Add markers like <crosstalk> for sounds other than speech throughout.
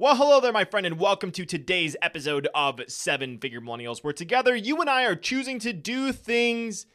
Well, hello there, my friend, and welcome to today's episode of Seven Figure Millennials, where together you and I are choosing to do things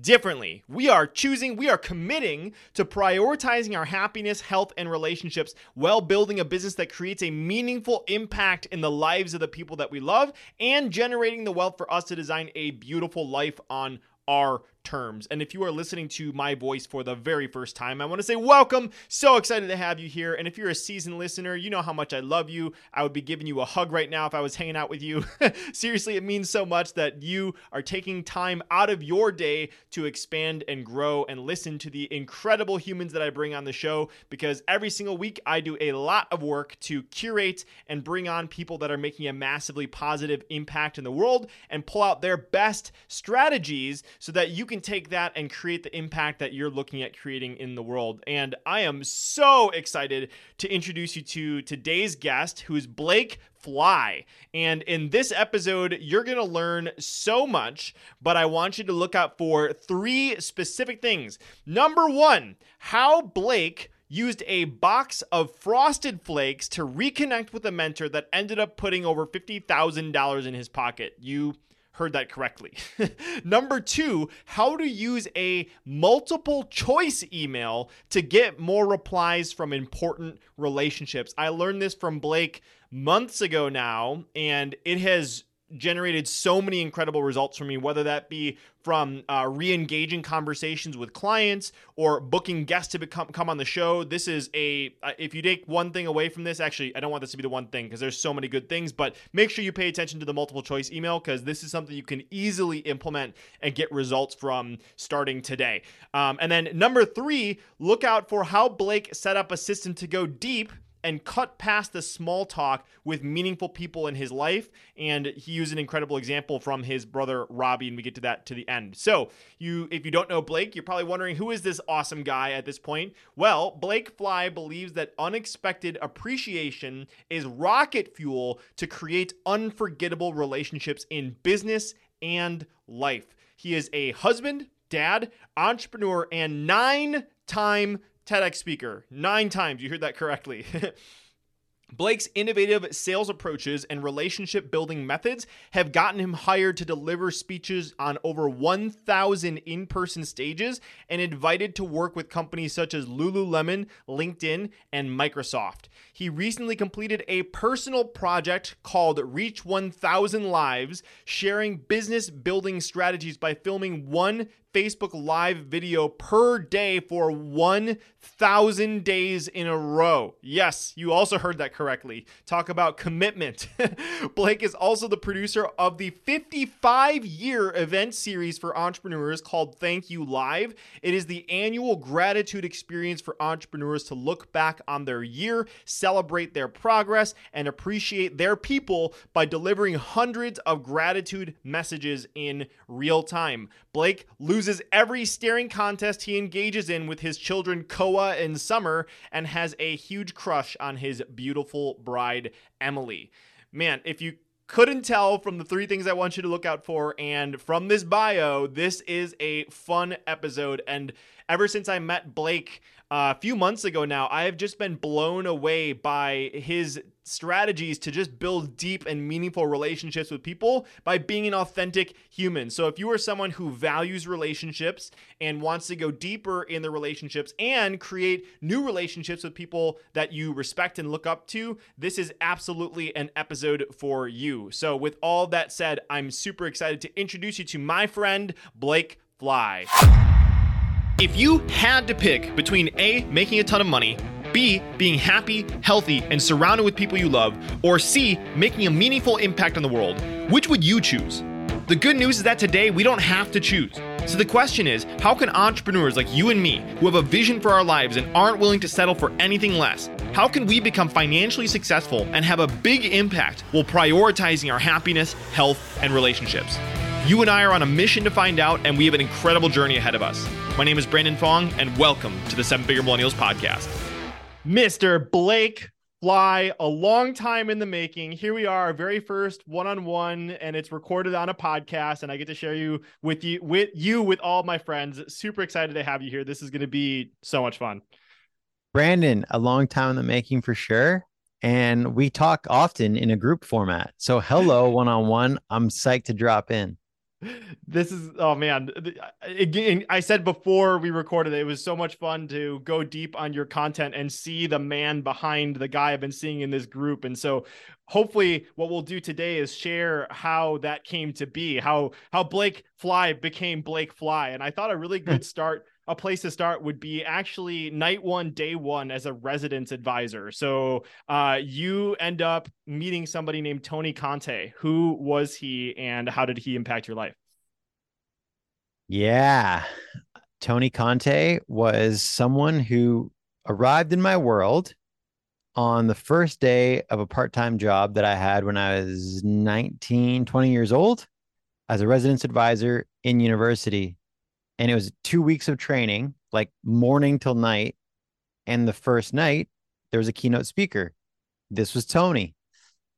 differently. We are choosing, we are committing to prioritizing our happiness, health, and relationships while building a business that creates a meaningful impact in the lives of the people that we love and generating the wealth for us to design a beautiful life on our terms. And if you are listening to my voice for the very first time, I want to say welcome. So excited to have you here. And if you're a seasoned listener, you know how much I love you. I would be giving you a hug right now if I was hanging out with you. <laughs> Seriously, it means so much that you are taking time out of your day to expand and grow and listen to the incredible humans that I bring on the show because every single week I do a lot of work to curate and bring on people that are making a massively positive impact in the world and pull out their best strategies so that you can take that and create the impact that you're looking at creating in the world. And I am so excited to introduce you to today's guest, who is Blake Fly. And in this episode, you're going to learn so much, but I want you to look out for three specific things. Number one, how Blake used a box of frosted flakes to reconnect with a mentor that ended up putting over $50,000 in his pocket. You heard that correctly. <laughs> Number two, how to use a multiple choice email to get more replies from important relationships. I learned this from Blake months ago now, and it has generated so many incredible results for me, whether that be from uh, re-engaging conversations with clients or booking guests to become come on the show. This is a uh, if you take one thing away from this, actually, I don't want this to be the one thing because there's so many good things, but make sure you pay attention to the multiple choice email because this is something you can easily implement and get results from starting today. Um, and then number three, look out for how Blake set up a system to go deep and cut past the small talk with meaningful people in his life. And he used an incredible example from his brother Robbie, and we get to that to the end. So, you, if you don't know Blake, you're probably wondering who is this awesome guy at this point. Well, Blake Fly believes that unexpected appreciation is rocket fuel to create unforgettable relationships in business and life. He is a husband, dad, entrepreneur, and nine time TEDx speaker. Nine times. You heard that correctly. <laughs> Blake's innovative sales approaches and relationship building methods have gotten him hired to deliver speeches on over 1,000 in person stages and invited to work with companies such as Lululemon, LinkedIn, and Microsoft. He recently completed a personal project called Reach 1,000 Lives, sharing business building strategies by filming one Facebook Live video per day for 1,000 days in a row. Yes, you also heard that correctly. Talk about commitment. <laughs> Blake is also the producer of the 55 year event series for entrepreneurs called Thank U Live. It is the annual gratitude experience for entrepreneurs to look back on their year, celebrate their progress, and appreciate their people by delivering hundreds of gratitude messages in real time. Blake loses every staring contest he engages in with his children Koa and Summer and has a huge crush on his beautiful bride Emily. Man, if you couldn't tell from the three things I want you to look out for and from this bio, this is a fun episode. And ever since I met Blake uh, a few months ago now, I have just been blown away by his strategies to just build deep and meaningful relationships with people by being an authentic human. So if you are someone who values relationships and wants to go deeper in the relationships and create new relationships with people that you respect and look up to, this is absolutely an episode for you. So with all that said, I'm super excited to introduce you to my friend Blake Fly. If you had to pick between A, making a ton of money, B, being happy, healthy, and surrounded with people you love, or C, making a meaningful impact on the world, which would you choose? The good news is that today we don't have to choose. So the question is how can entrepreneurs like you and me, who have a vision for our lives and aren't willing to settle for anything less, how can we become financially successful and have a big impact while prioritizing our happiness, health, and relationships? You and I are on a mission to find out, and we have an incredible journey ahead of us. My name is Brandon Fong, and welcome to the Seven Figure Millennials Podcast. Mr. Blake Fly, a long time in the making. Here we are, our very first one-on-one, and it's recorded on a podcast, and I get to share you with you with you with all my friends. Super excited to have you here. This is going to be so much fun. Brandon, a long time in the making for sure. And we talk often in a group format. So, hello, one on one. I'm psyched to drop in this is oh man. Again i said before we recorded it was so much fun to go deep on your content and see the man behind the guy i've been seeing in this group. And so hopefully what we'll do today is share how that came to be how how blake fly became blake fly. And i thought a really hmm. good start a place to start would be actually night one, day one as a residence advisor. So uh, you end up meeting somebody named Tony Conte. Who was he and how did he impact your life? Yeah. Tony Conte was someone who arrived in my world on the first day of a part time job that I had when I was 19, 20 years old as a residence advisor in university and it was two weeks of training, like morning till night. And the first night, there was a keynote speaker. This was Tony.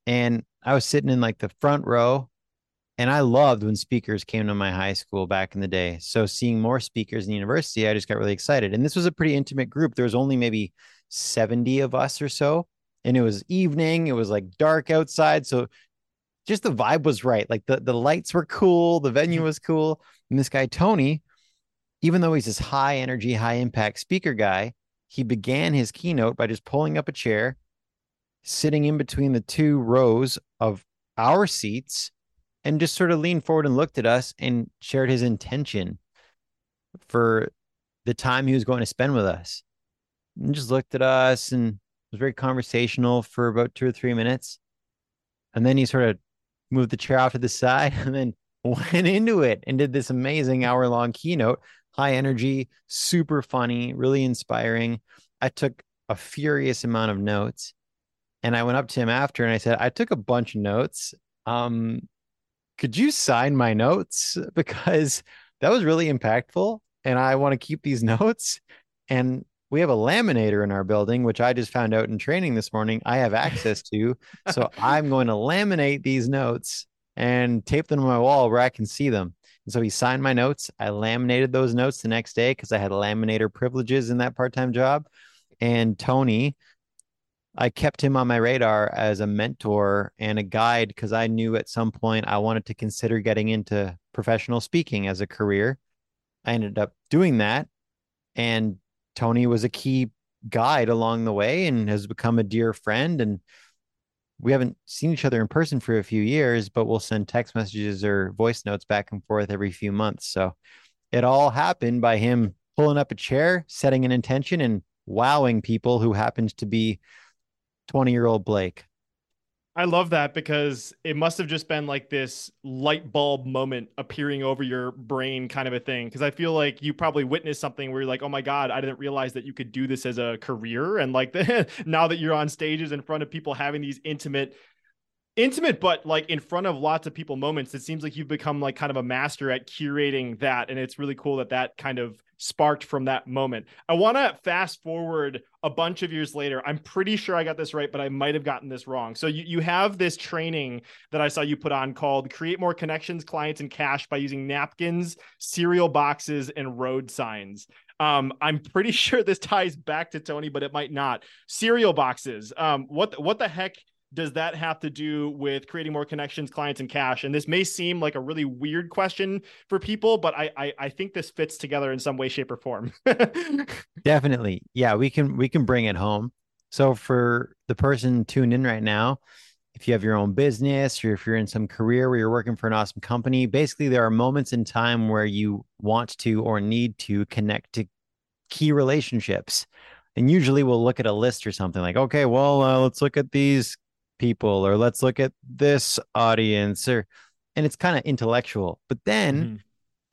And I was sitting in like the front row. And I loved when speakers came to my high school back in the day. So seeing more speakers in university, I just got really excited. And this was a pretty intimate group. There was only maybe 70 of us or so. And it was evening. It was like dark outside. So just the vibe was right. Like the, the lights were cool. The venue was cool. And this guy, Tony, even though he's this high energy, high impact speaker guy, he began his keynote by just pulling up a chair, sitting in between the two rows of our seats, and just sort of leaned forward and looked at us and shared his intention for the time he was going to spend with us. And just looked at us and was very conversational for about two or three minutes. And then he sort of moved the chair off to the side <laughs> and then went into it and did this amazing hour long keynote high energy, super funny, really inspiring. I took a furious amount of notes and I went up to him after and I said, I took a bunch of notes. Um, could you sign my notes? <laughs> Because that was really impactful and I want to keep these <laughs> notes. And we have a laminator in our building, which I just found out in training this morning. I have access to. so <laughs> I'm going to laminate these notes and tape them on my wall where I can see them. And so he signed my notes. I laminated those notes the next day because I had laminator privileges in that part time job. And Tony, I kept him on my radar as a mentor and a guide because I knew at some point I wanted to consider getting into professional speaking as a career. I ended up doing that. And Tony was a key guide along the way and has become a dear friend. And we haven't seen each other in person for a few years, but we'll send text messages or voice notes back and forth every few months. So it all happened by him pulling up a chair, setting an intention, and wowing people who happened to be 20 year old Blake. I love that because it must have just been like this light bulb moment appearing over your brain kind of a thing. Cause I feel like you probably witnessed something where you're like, oh my God, I didn't realize that you could do this as a career. And like <laughs> now that you're on stages in front of people having these intimate intimate but like in front of lots of people moments it seems like you've become like kind of a master at curating that and it's really cool that that kind of sparked from that moment i want to fast forward a bunch of years later i'm pretty sure i got this right but i might have gotten this wrong so you, you have this training that i saw you put on called create more connections clients and cash by using napkins cereal boxes and road signs um, I'm pretty <laughs> sure this ties back to Tony, but it might not. Cereal boxes. Um, what what the heck does that have to do with creating more connections, clients, and cash? And this may seem like a really weird question for people, but I I, I think this fits together in some way, shape, or form. <laughs> Definitely. Yeah, we can we can bring it home. So for the person tuned in right now, if you have your own business or if you're in some career where you're working for an awesome company, basically there are moments in time where you want to or need to connect to key relationships. And usually we'll look at a list or something like, okay, well, uh, let's look at these people or let's look at this audience or and it's kind of intellectual. But then mm-hmm.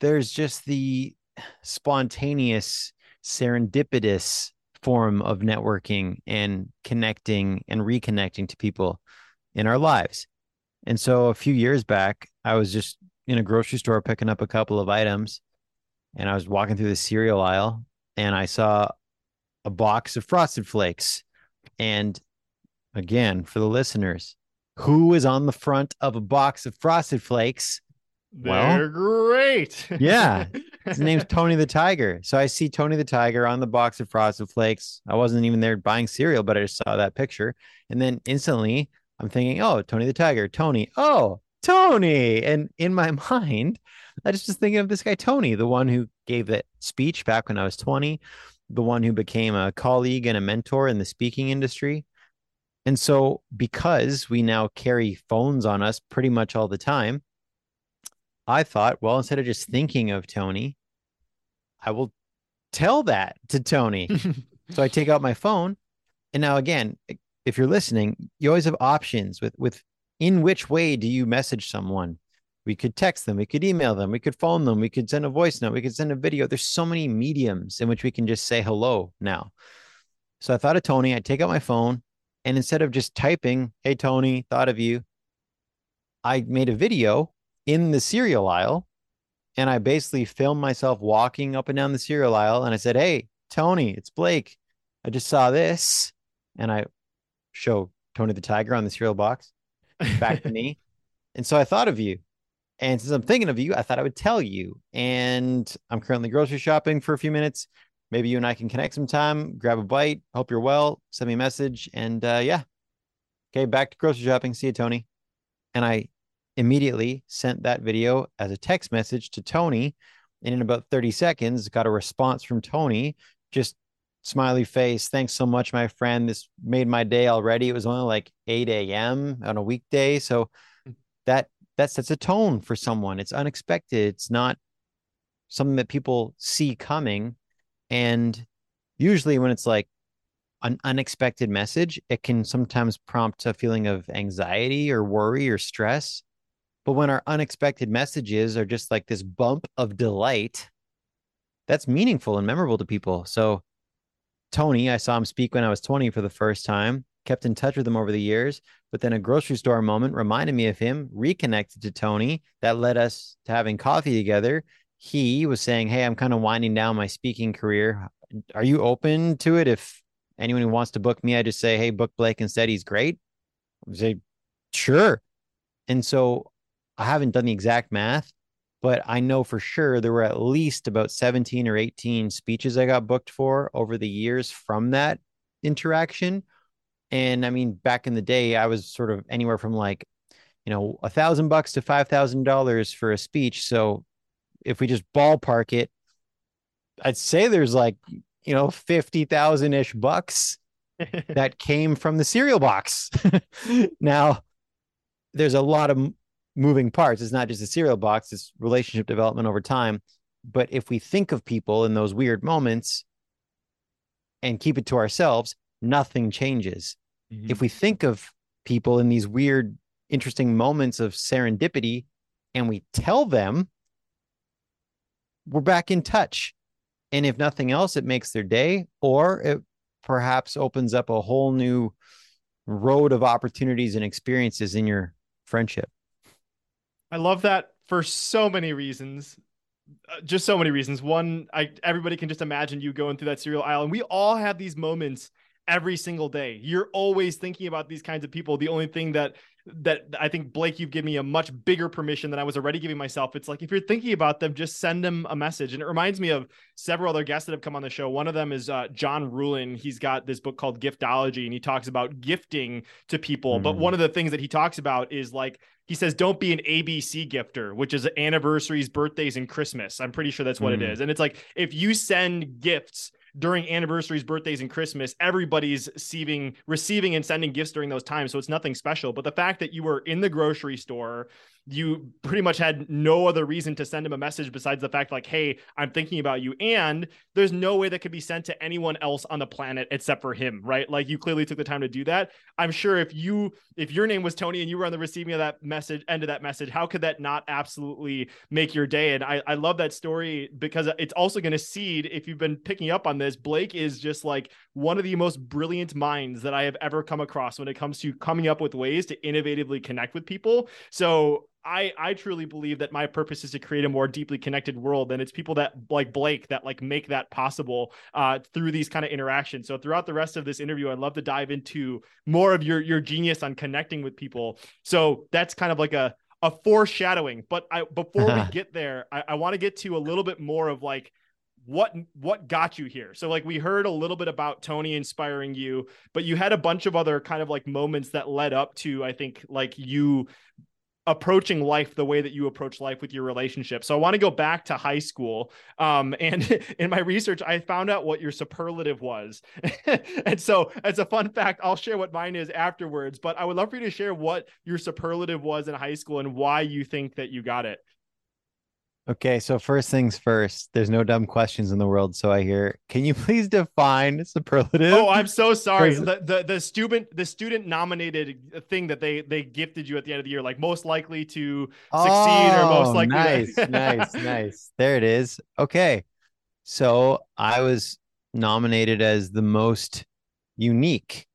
there's just the spontaneous serendipitous form of networking and connecting and reconnecting to people in our lives. And so a few years back, I was just in a grocery store picking up a couple of items and I was walking through the cereal aisle and I saw a box of frosted flakes. And again, for the listeners, who is on the front of a box of frosted flakes? They're well, great. yeah. <laughs> His name's Tony the Tiger. So I see Tony the Tiger on the box of Frosted Flakes. I wasn't even there buying cereal, but I just saw that picture. And then instantly I'm thinking, oh, Tony the Tiger, Tony. Oh, Tony. And in my <laughs> mind, I just was thinking of this guy, Tony, the one who gave that speech back when I was 20, the one who became a colleague and a mentor in the speaking industry. And so, because we now carry phones on us pretty much all the time, I thought, well, instead of just thinking of Tony, I will tell that to Tony. <laughs> so I take out my phone. And now, again, if you're listening, you always have options with, with in which way do you message someone? We could text them, we could email them, we could phone them, we could send a voice note, we could send a video. There's so many mediums in which we can just say hello now. So I thought of Tony. I take out my phone and instead of just typing, Hey, Tony, thought of you, I made a video in the cereal aisle and I basically filmed myself walking up and down the cereal aisle and I said, Hey, Tony, it's Blake. I just saw this. And I show Tony the Tiger on the cereal box back to <laughs> me. And so I thought of you. And since I'm thinking of you, I thought I would tell you. And I'm currently grocery shopping for a few minutes. Maybe you and I can connect sometime, grab a bite. Hope you're well. Send me a message. And uh, yeah. Okay, back to grocery shopping. See you, Tony. And I immediately sent that video as a text message to Tony. And in about 30 seconds, got a response from Tony, just smiley face. Thanks so much, my friend. This made my day already. It was only like 8 a.m. on a weekday. So that that sets a tone for someone. It's unexpected. It's not something that people see coming. And usually when it's like an unexpected message, it can sometimes prompt a feeling of anxiety or worry or stress. But when our unexpected messages are just like this bump of delight, that's meaningful and memorable to people. So, Tony, I saw him speak when I was 20 for the first time, kept in touch with him over the years. But then a grocery store moment reminded me of him, reconnected to Tony. That led us to having coffee together. He was saying, Hey, I'm kind of winding down my speaking career. Are you open to it? If anyone who wants to book me, I just say, Hey, book Blake instead. He's great. I say, Sure. And so I haven't done the exact math, but I know for sure there were at least about 17 or 18 speeches I got booked for over the years from that interaction. And I mean, back in the day, I was sort of anywhere from like, you know, a thousand bucks to five thousand dollars for a speech. So if we just ballpark it, I'd say there's like, you know, fifty thousand ish bucks <laughs> that came from the cereal box. <laughs> now, there's a lot of moving parts. It's not just a cereal box, it's relationship development over time. But if we think of people in those weird moments and keep it to ourselves, nothing changes. Mm-hmm. If we think of people in these weird, interesting moments of serendipity and we tell them, we're back in touch. And if nothing else, it makes their day, or it perhaps opens up a whole new road of opportunities and experiences in your friendship. I love that for so many reasons. Uh, just so many reasons. One, I everybody can just imagine you going through that cereal aisle, and we all have these moments every single day. You're always thinking about these kinds of people. The only thing that that I think Blake, you've given me a much bigger permission than I was already giving myself. It's like if you're thinking about them, just send them a message. And it reminds me of several other guests that have come on the show. One of them is uh, John Ruhlin. He's got this book called Giftology, and he talks about gifting to people. Mm-hmm. But mm. one of the things that he talks about is like he says, don't be an ABC gifter, which is anniversaries, birthdays, and Christmas. I'm pretty sure that's what mm. it is. And it's like if you send gifts during anniversaries, birthdays, and Christmas, everybody's receiving receiving and sending gifts during those times. So it's nothing special. But the fact that you were in the grocery store you pretty much had no other reason to send him a message besides the fact like hey i'm thinking about you. And there's no way that could be sent to anyone else on the planet except for him right? Like you clearly took the time to do that. I'm sure if you if your name was tony and you were on the receiving of that message end of that message how could that not absolutely make your day? And i, I love that story because it's also going to seed if you've been picking up on this blake is just like one of the most brilliant minds that i have ever come across when it comes to coming up with ways to innovatively connect with people. So I I truly believe that my purpose is to create a more deeply connected world, and it's people that like Blake that like make that possible uh, through these kind of interactions. So throughout the rest of this interview, I'd love to dive into more of your your genius on connecting with people. So that's kind of like a a foreshadowing. But I before we <laughs> get there, I, I want to get to a little bit more of like what what got you here so like we heard a little bit about tony inspiring you but you had a bunch of other kind of like moments that led up to i think like you approaching life the way that you approach life with your relationship. So I want to go back to high school. Um, <laughs> and in my research, I found out what your superlative was. <laughs> and so, as a fun fact, I'll share what mine is afterwards. But I would love for you to share what your superlative was in high school and why you think that you got it. Okay, so first things first, there's no dumb questions in the world. So I hear, can you <laughs> please define superlative? Oh, I'm so sorry. The, the the student the student nominated thing that they they gifted you at the end of the year, like most likely to succeed oh, or most oh, likely. Nice, to... <laughs> nice, nice. There it is. Okay, so I was nominated as the most unique.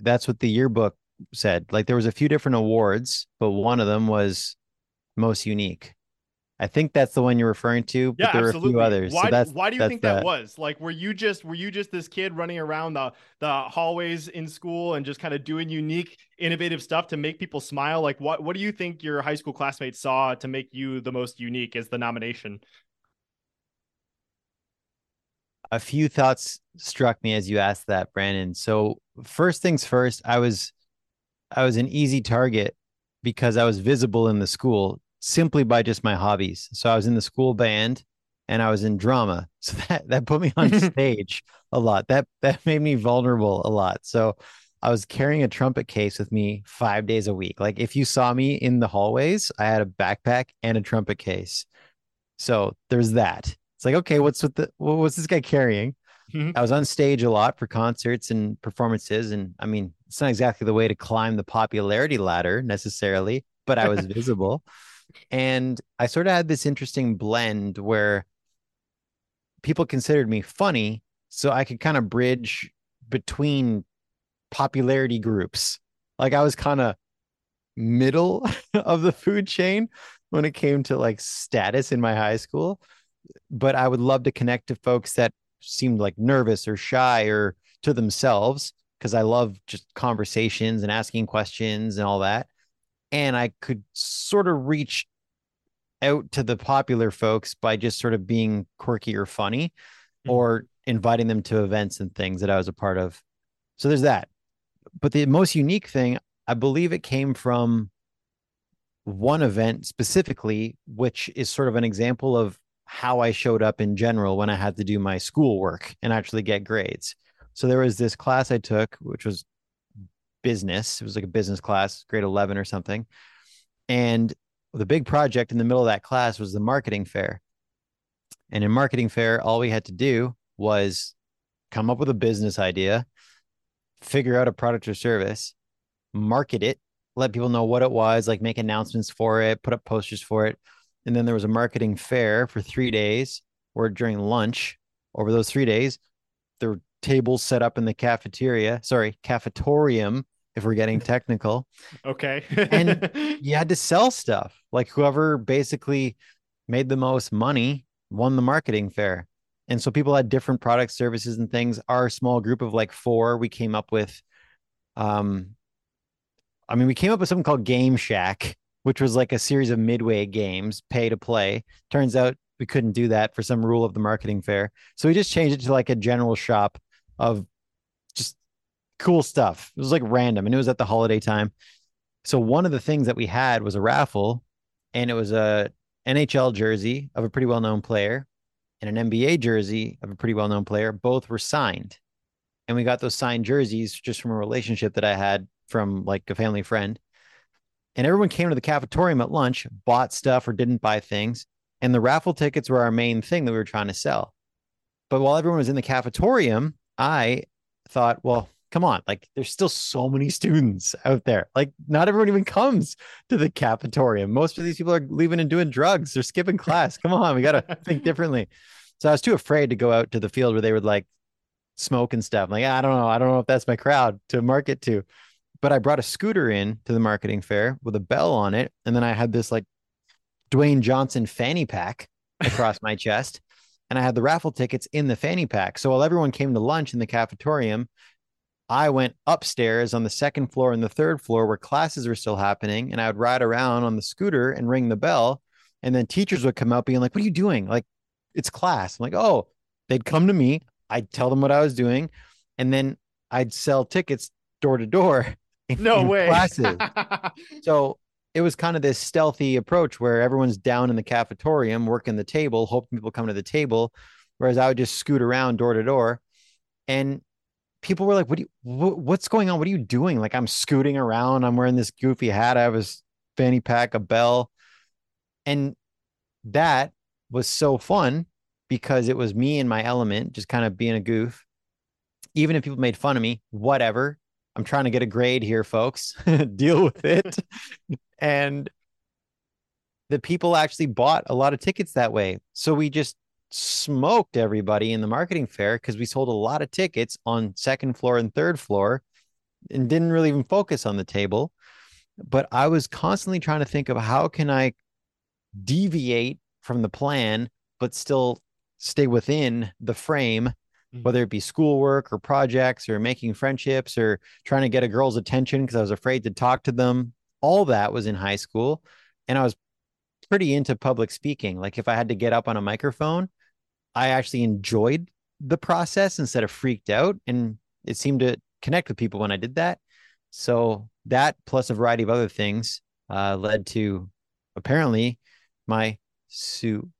That's what the yearbook said. Like there was a few different awards, but one of them was most unique. I think that's the one you're referring to, but yeah, there absolutely. are a few others. Why, so why do you think that. that was? Like, were you just were you just this kid running around the the hallways in school and just kind of doing unique, innovative stuff to make people smile? Like, what what do you think your high school classmates saw to make you the most unique as the nomination? A few thoughts struck me as you asked that, Brandon. So first things first, I was I was an easy target because I was visible in the school simply by just my hobbies. So I was in the school band and I was in drama. <laughs> So that, that put me on <laughs> stage a lot. That that made me vulnerable a lot. So I was carrying a trumpet case with me five days a week. Like if you saw me in the hallways, I had a backpack and a trumpet case. So there's that. It's like, okay, what's with the what's this guy carrying? Mm-hmm. I was on stage a lot for concerts and performances. And I mean, it's not exactly the way to climb the popularity ladder necessarily, but I was <laughs> visible. And I sort of had this interesting blend where people considered me funny. So I could kind of bridge between popularity groups. Like I was kind of middle <laughs> of the food chain when it came to like status in my high school. But I would love to connect to folks that seemed like nervous or shy or to themselves because I love just conversations and asking questions and all that and I could sort of reach out to the popular folks by just sort of being quirky or funny mm-hmm. or inviting them to events and things that I was a part of. So there's that. But the most unique thing, I believe it came from one event specifically, which is sort of an example of how I showed up in general when I had to do my schoolwork and actually get grades. So there was this class I took, which was business. It was like a business class, grade 11 or something. And the big project in the middle of that class was the marketing fair. And in marketing fair, all we had to do was come up with a business idea, figure out a product or service, market it, let people know what it was, like make announcements for it, put up posters for it. And then there was a marketing fair for three days or during lunch over those three days. There were tables set up in the cafeteria, sorry, cafetorium if we're getting technical. okay. and <laughs> you had to sell stuff. Like whoever basically made the most money won the marketing fair. And so people had different products, services, and things. Our small group of like four, we came up with, um, I mean, we came up with something called Game Shack, which was like a series of midway games, pay to play. Turns out we couldn't do that for some rule of the marketing fair. So we just changed it to like a general shop of cool stuff. It was like random and it was at the holiday time. So one of the things that we had was a raffle and it was a NHL jersey of a pretty well-known player and an NBA jersey of a pretty well-known player. Both were signed. And we got those signed jerseys just from a relationship that I had from like a family friend. And everyone came to the cafetorium at lunch, bought stuff or didn't buy things. And the raffle tickets were our main thing that we were trying to sell. But while everyone was in the cafetorium, I thought, well, come on, like there's still so many students out there. Like not everyone even comes to the cafetorium. Most of these people are leaving and doing drugs. They're skipping class. Come on, we got to <laughs> think differently. So I was too afraid to go out to the field where they would like smoke and stuff. I'm like, ah, I don't know. I don't know if that's my crowd to market to. But I brought a scooter in to the marketing fair with a bell on it. And then I had this like Dwayne Johnson fanny pack across my chest. And I had the raffle tickets in the fanny pack. So while everyone came to lunch in the cafetorium, I went upstairs on the second floor and the third floor where classes were still happening. And I would ride around on the scooter and ring the bell. And then teachers would come out being like, What are you doing? Like, it's class. I'm like, Oh, they'd come to me. I'd tell them what I was doing. And then I'd sell tickets door to door. <laughs> No way. Classes. <laughs> so it was kind of this stealthy approach where everyone's down in the cafetorium working the table, hoping people come to the table. Whereas I would just scoot around door to door. And people were like, "What do you? what's going on? What are you doing?" Like I'm scooting around. I'm wearing this goofy hat. I have a fanny pack, a bell, and that was so fun because it was me and my element, just kind of being a goof. Even if people made fun of me, whatever. I'm trying to get a grade here, folks. <laughs> Deal with it. <laughs> and the people actually bought a lot of tickets that way. So we just smoked everybody in the marketing fair because we sold a lot of tickets on second floor and third floor and didn't really even focus on the table. But I was constantly trying to think of how can I deviate from the plan, but still stay within the frame, mm-hmm. whether it be schoolwork or projects or making friendships or trying to get a girl's attention because I was afraid to talk to them. All that was in high school. And I was pretty into public speaking. Like if I had to get up on a microphone, I actually enjoyed the process instead of freaked out. And it seemed to connect with people when I did that. So that plus a variety of other things uh, led to apparently my su-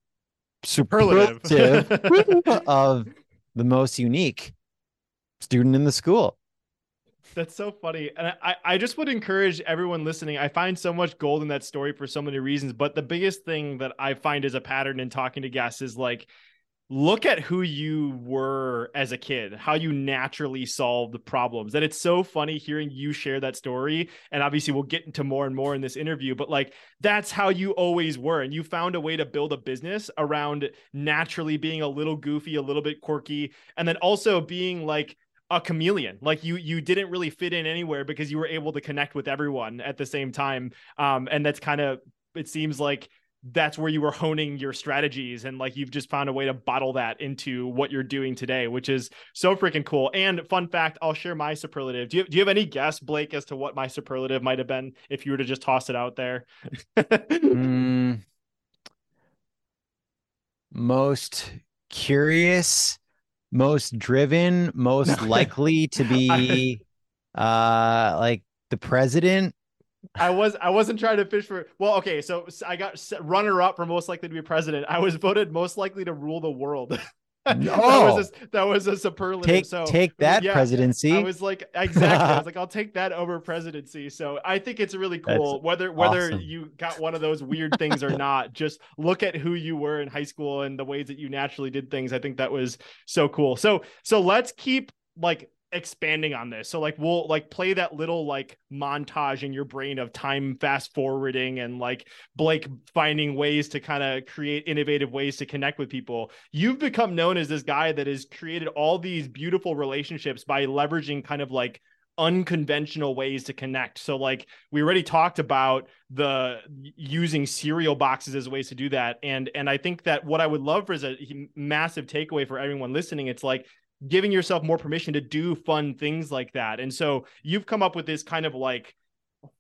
superlative <laughs> of the most unique student in the school. That's so funny. And I, I just would encourage everyone listening. I find so much gold in that story for so many reasons. But the biggest thing that I find as a pattern in talking to guests is like look at who you were as a kid, how you naturally solved the problems. And it's so funny hearing you share that story. And obviously, we'll get into more and more in this interview, but like that's how you always were. And you found a way to build a business around naturally being a little goofy, a little bit quirky, and then also being like, a chameleon. Like you you didn't really fit in anywhere because you were able to connect with everyone at the same time. Um and that's kind of it seems like that's where you were honing your strategies and like you've just found a way to bottle that into what you're doing today which is so freaking cool. And fun fact i'll share my superlative. Do you, do you have any guess blake as to what my superlative might have been if you were to just toss it out there? <laughs> Mm, most curious most driven most <laughs> likely to be <laughs> uh like the president? I was I wasn't trying to fish for well okay so I got runner up for most likely to be president. I was voted most likely to rule the world <laughs> <laughs> no. that was a, that was a superlative take, so take that yeah, presidency I was like exactly I was <laughs> like I'll take that over presidency so I think it's really cool That's whether whether awesome. you got one of those weird things or not just look at who you were in high school and the ways that you naturally did things I think that was so cool so so let's keep like expanding on this. So like we'll like play that little like montage in your brain of time fast forwarding and like Blake finding ways to kind of create innovative ways to connect with people. You've become known as this guy that has created all these beautiful relationships by leveraging kind of like unconventional ways to connect. So like we already talked about the using cereal boxes as ways to do that. And and I think that what I would love for is a massive takeaway for everyone listening. It's like giving yourself more permission to do fun things like that. And so you've come up with this kind of like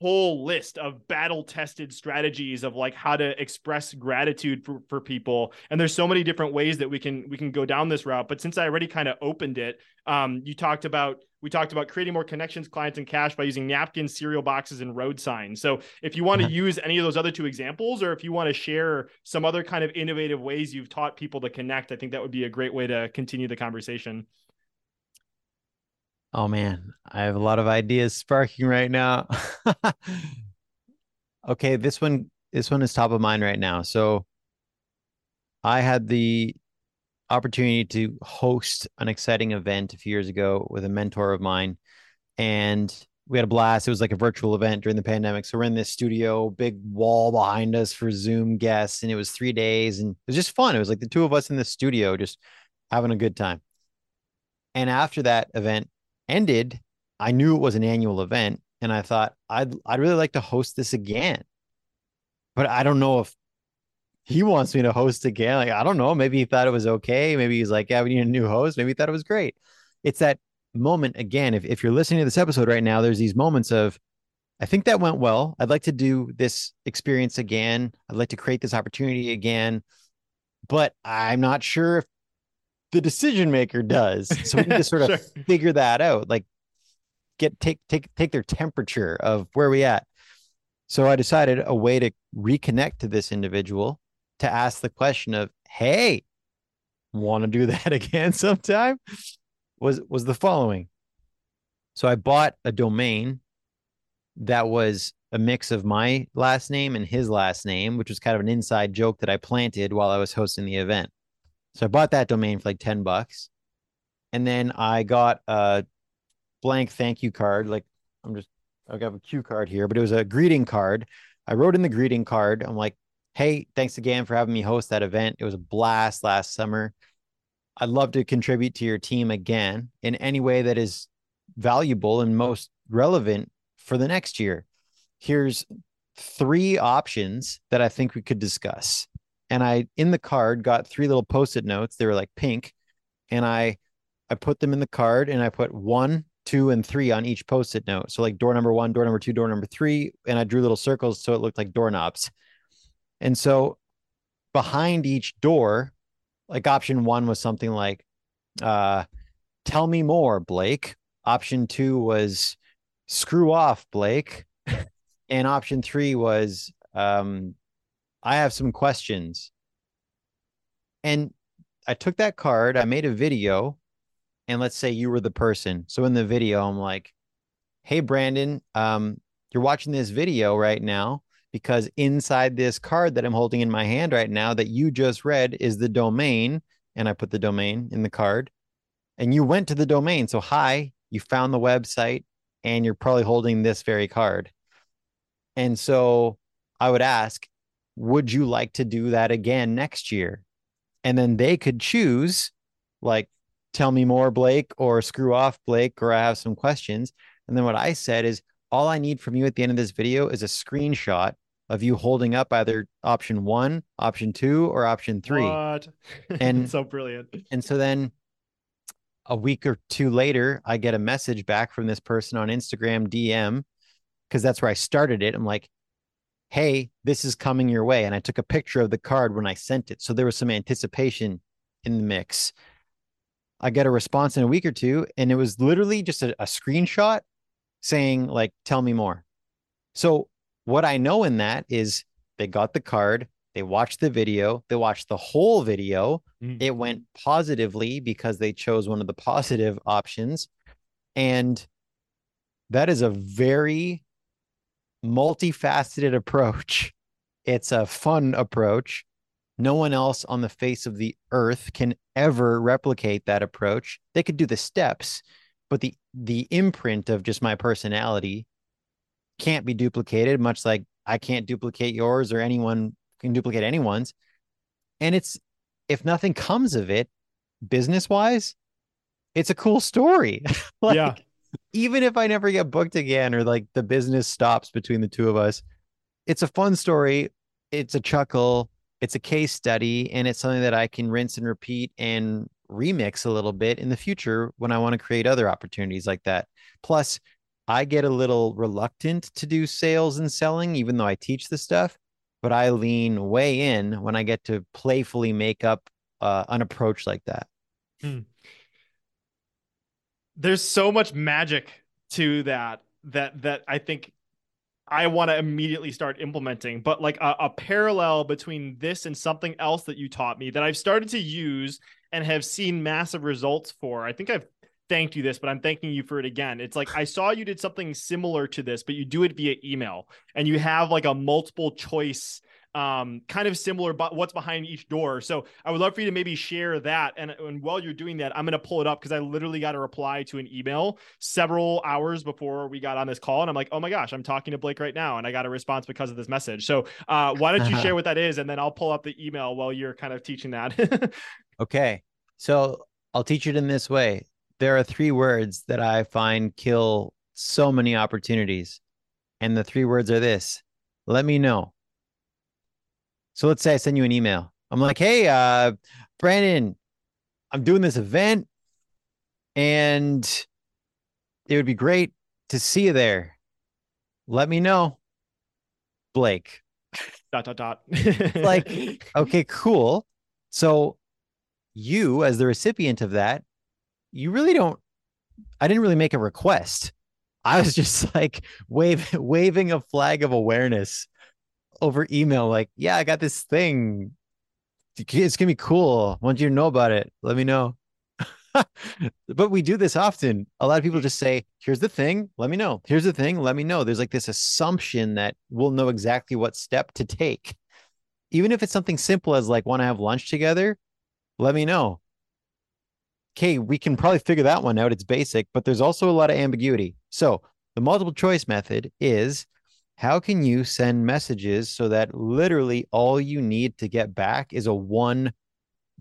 whole list of battle tested strategies of like how to express gratitude for, for people and there's so many different ways that we can we can go down this route but since i already kind of opened it um, you talked about we talked about creating more connections clients and cash by using napkins cereal boxes and road signs so if you want to mm-hmm. use any of those other two examples or if you want to share some other kind of innovative ways you've taught people to connect i think that would be a great way to continue the conversation Oh man, I have a lot of ideas sparking right now. <laughs> okay, this one this one is top of mind right now. So I had the opportunity to host an exciting event a few years ago with a mentor of mine and we had a blast. It was like a virtual event during the pandemic. So we're in this studio, big wall behind us for Zoom guests, and it was three days, and it was just fun. It was like the two of us in the studio, just having a good time. And after that event, ended, I knew it was an annual event, and I thought I'd I'd really like to host this again. But I don't know if he wants me to host again. Like I don't know. Maybe he thought it was okay. Maybe he's like, yeah, we need a new host. Maybe he thought it was great. It's that moment again. If if you're listening to this episode right now, there's these moments of I think that went well. I'd like to do this experience again. I'd like to create this opportunity again. But I'm not sure if the decision maker does. So we need to <laughs> sort of sure. figure that out. Like get take take take their temperature of where we at. So I decided a way to reconnect to this individual to ask the question of, "Hey, want to do <laughs> that again sometime?" was was the following. So I bought a domain that was a mix of my last name and his last name, which was kind of an inside joke that I planted while I was hosting the event. So I bought that domain for like 10 bucks. And then I got a blank thank you card. Like I'm just, I got a cue card here, but it was a greeting card. I wrote in the greeting card, I'm like, hey, thanks again for having me host that event. It was a blast last summer. I'd love to contribute to your team again in any way that is valuable and most relevant for the next year. Here's three options that I think we could discuss and I in the card got three little post-it notes. They were like pink, and I I put them in the card and I put one, two, and three on each post-it note. So like door number one, door number two, door number three, and I drew little circles so it looked like doorknobs. And so behind each door, like option one was something like, uh, tell me more, Blake. Option two was screw off, Blake. <laughs> and option three was um, I have some questions. And I took that card, I made a video, and let's say you were the person. So in the video, I'm like, hey, Brandon, um, you're watching this video right now because inside this card that I'm holding in my hand right now that you just read is the domain. And I put the domain in the card. And you went to the domain. So, hi, you found the website and you're probably holding this very card. And so I would ask, would you like to do that again next year? And then they could choose, like, tell me more, Blake, or screw off, Blake, or I have some questions. And then what I said is, all I need from you at the end of this video is a screenshot of you holding up either option one, option two, or option three. What? <laughs> And so brilliant. And so then a week or two later, I get a message back from this person on Instagram DM because that's where I started it. I'm like, hey, this is coming your way. And I took a picture of the card when I sent it. So there was some anticipation in the mix. I get a response in a week or two, and it was literally just a, a screenshot saying, like, tell me more. So what I know in that is they got the card, they watched the video, they watched the whole video. Mm. It went positively because they chose one of the positive options. And that is a very multifaceted approach. <laughs> It's a fun approach. No one else on the face of the earth can ever replicate that approach. They could do the steps, but the the imprint of just my personality can't be duplicated, much like I can't duplicate yours or anyone can duplicate anyone's. And it's if nothing comes of it, business wise, it's a cool story. <laughs> like, yeah. even if I never get booked again or like the business stops between the two of us, it's a fun story. It's a chuckle. It's a case study, and it's something that I can rinse and repeat and remix a little bit in the future when I want to create other opportunities like that. Plus, I get a little reluctant to do sales and selling, even though I teach the stuff, but I lean way in when I get to playfully make up uh, an approach like that. Hmm. There's so much magic to that that that I think I want to immediately start implementing. But like a, a, parallel between this and something else that you taught me that I've started to use and have seen massive results for. I think I've thanked you this, but I'm thanking you for it again. It's like I <sighs> saw you did something similar to this, but you do it via email and you have like a multiple choice um, kind of similar, but what's behind each door. So I would love for you to maybe share that. And, and while you're doing that, I'm going to pull it up because I literally got a reply to an email several hours before we got on this call. And I'm like, oh my gosh, I'm talking to Blake right now. And I got a response because of this message. So uh, why don't you share <laughs> what that is? And then I'll pull up the email while you're kind of teaching that. <laughs> okay. So I'll teach it in this way. There are three words that I find kill so many opportunities. And the three words are this let me know so let's say I send you an email. I'm like, hey, uh, Brandon, I'm doing this event and it would be great to see you there. Let me know. Blake. Dot dot dot. like, <laughs> okay, cool. So you, as the recipient of that, you really don't I didn't really make a request. I was <laughs> just like wave, waving a flag of awareness over email, like, yeah, I got this thing. It's gonna be cool. Want you know about it. Let me know. <laughs> but we do this often. A lot of people just say, here's the thing, let me know. Here's the thing, let me know. There's like this assumption that we'll know exactly what step to take. Even if it's something simple as like want to have lunch together, let me know. Okay, we can probably figure that one out. It's basic, but there's also a lot of ambiguity. So the multiple choice method is how can you send messages so that literally all you need to get back is a one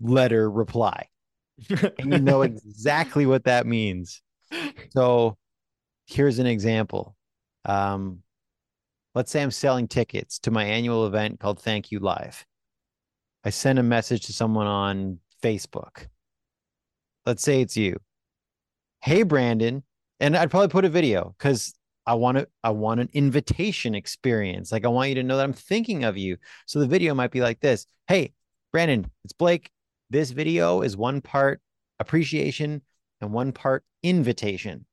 letter reply and you know exactly what that means so here's an example um, let's say i'm selling tickets to my annual event called Thank U Live i send a message to someone on facebook let's say it's you hey brandon and i'd probably put a video because I want to I want an invitation experience. Like I want you to know that I'm thinking of you. So the video might be like this. Hey, Brandon, it's Blake. This video is one part appreciation and one part invitation.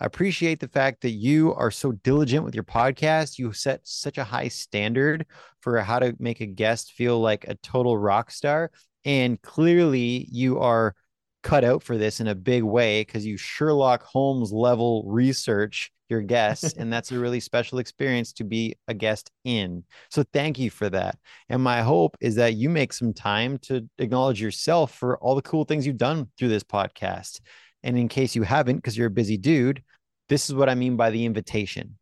I appreciate the fact that you are so diligent with your podcast. You set such a high standard for how to make a guest feel like a total rock star. And clearly, you are cut out for this in a big way because you Sherlock Holmes level research your guests <laughs> and that's a really special experience to be a guest in. So thank you for that. And my hope is that you make some time to acknowledge yourself for all the cool things you've done through this podcast. And in case you haven't because you're a busy dude this is what i mean by the invitation.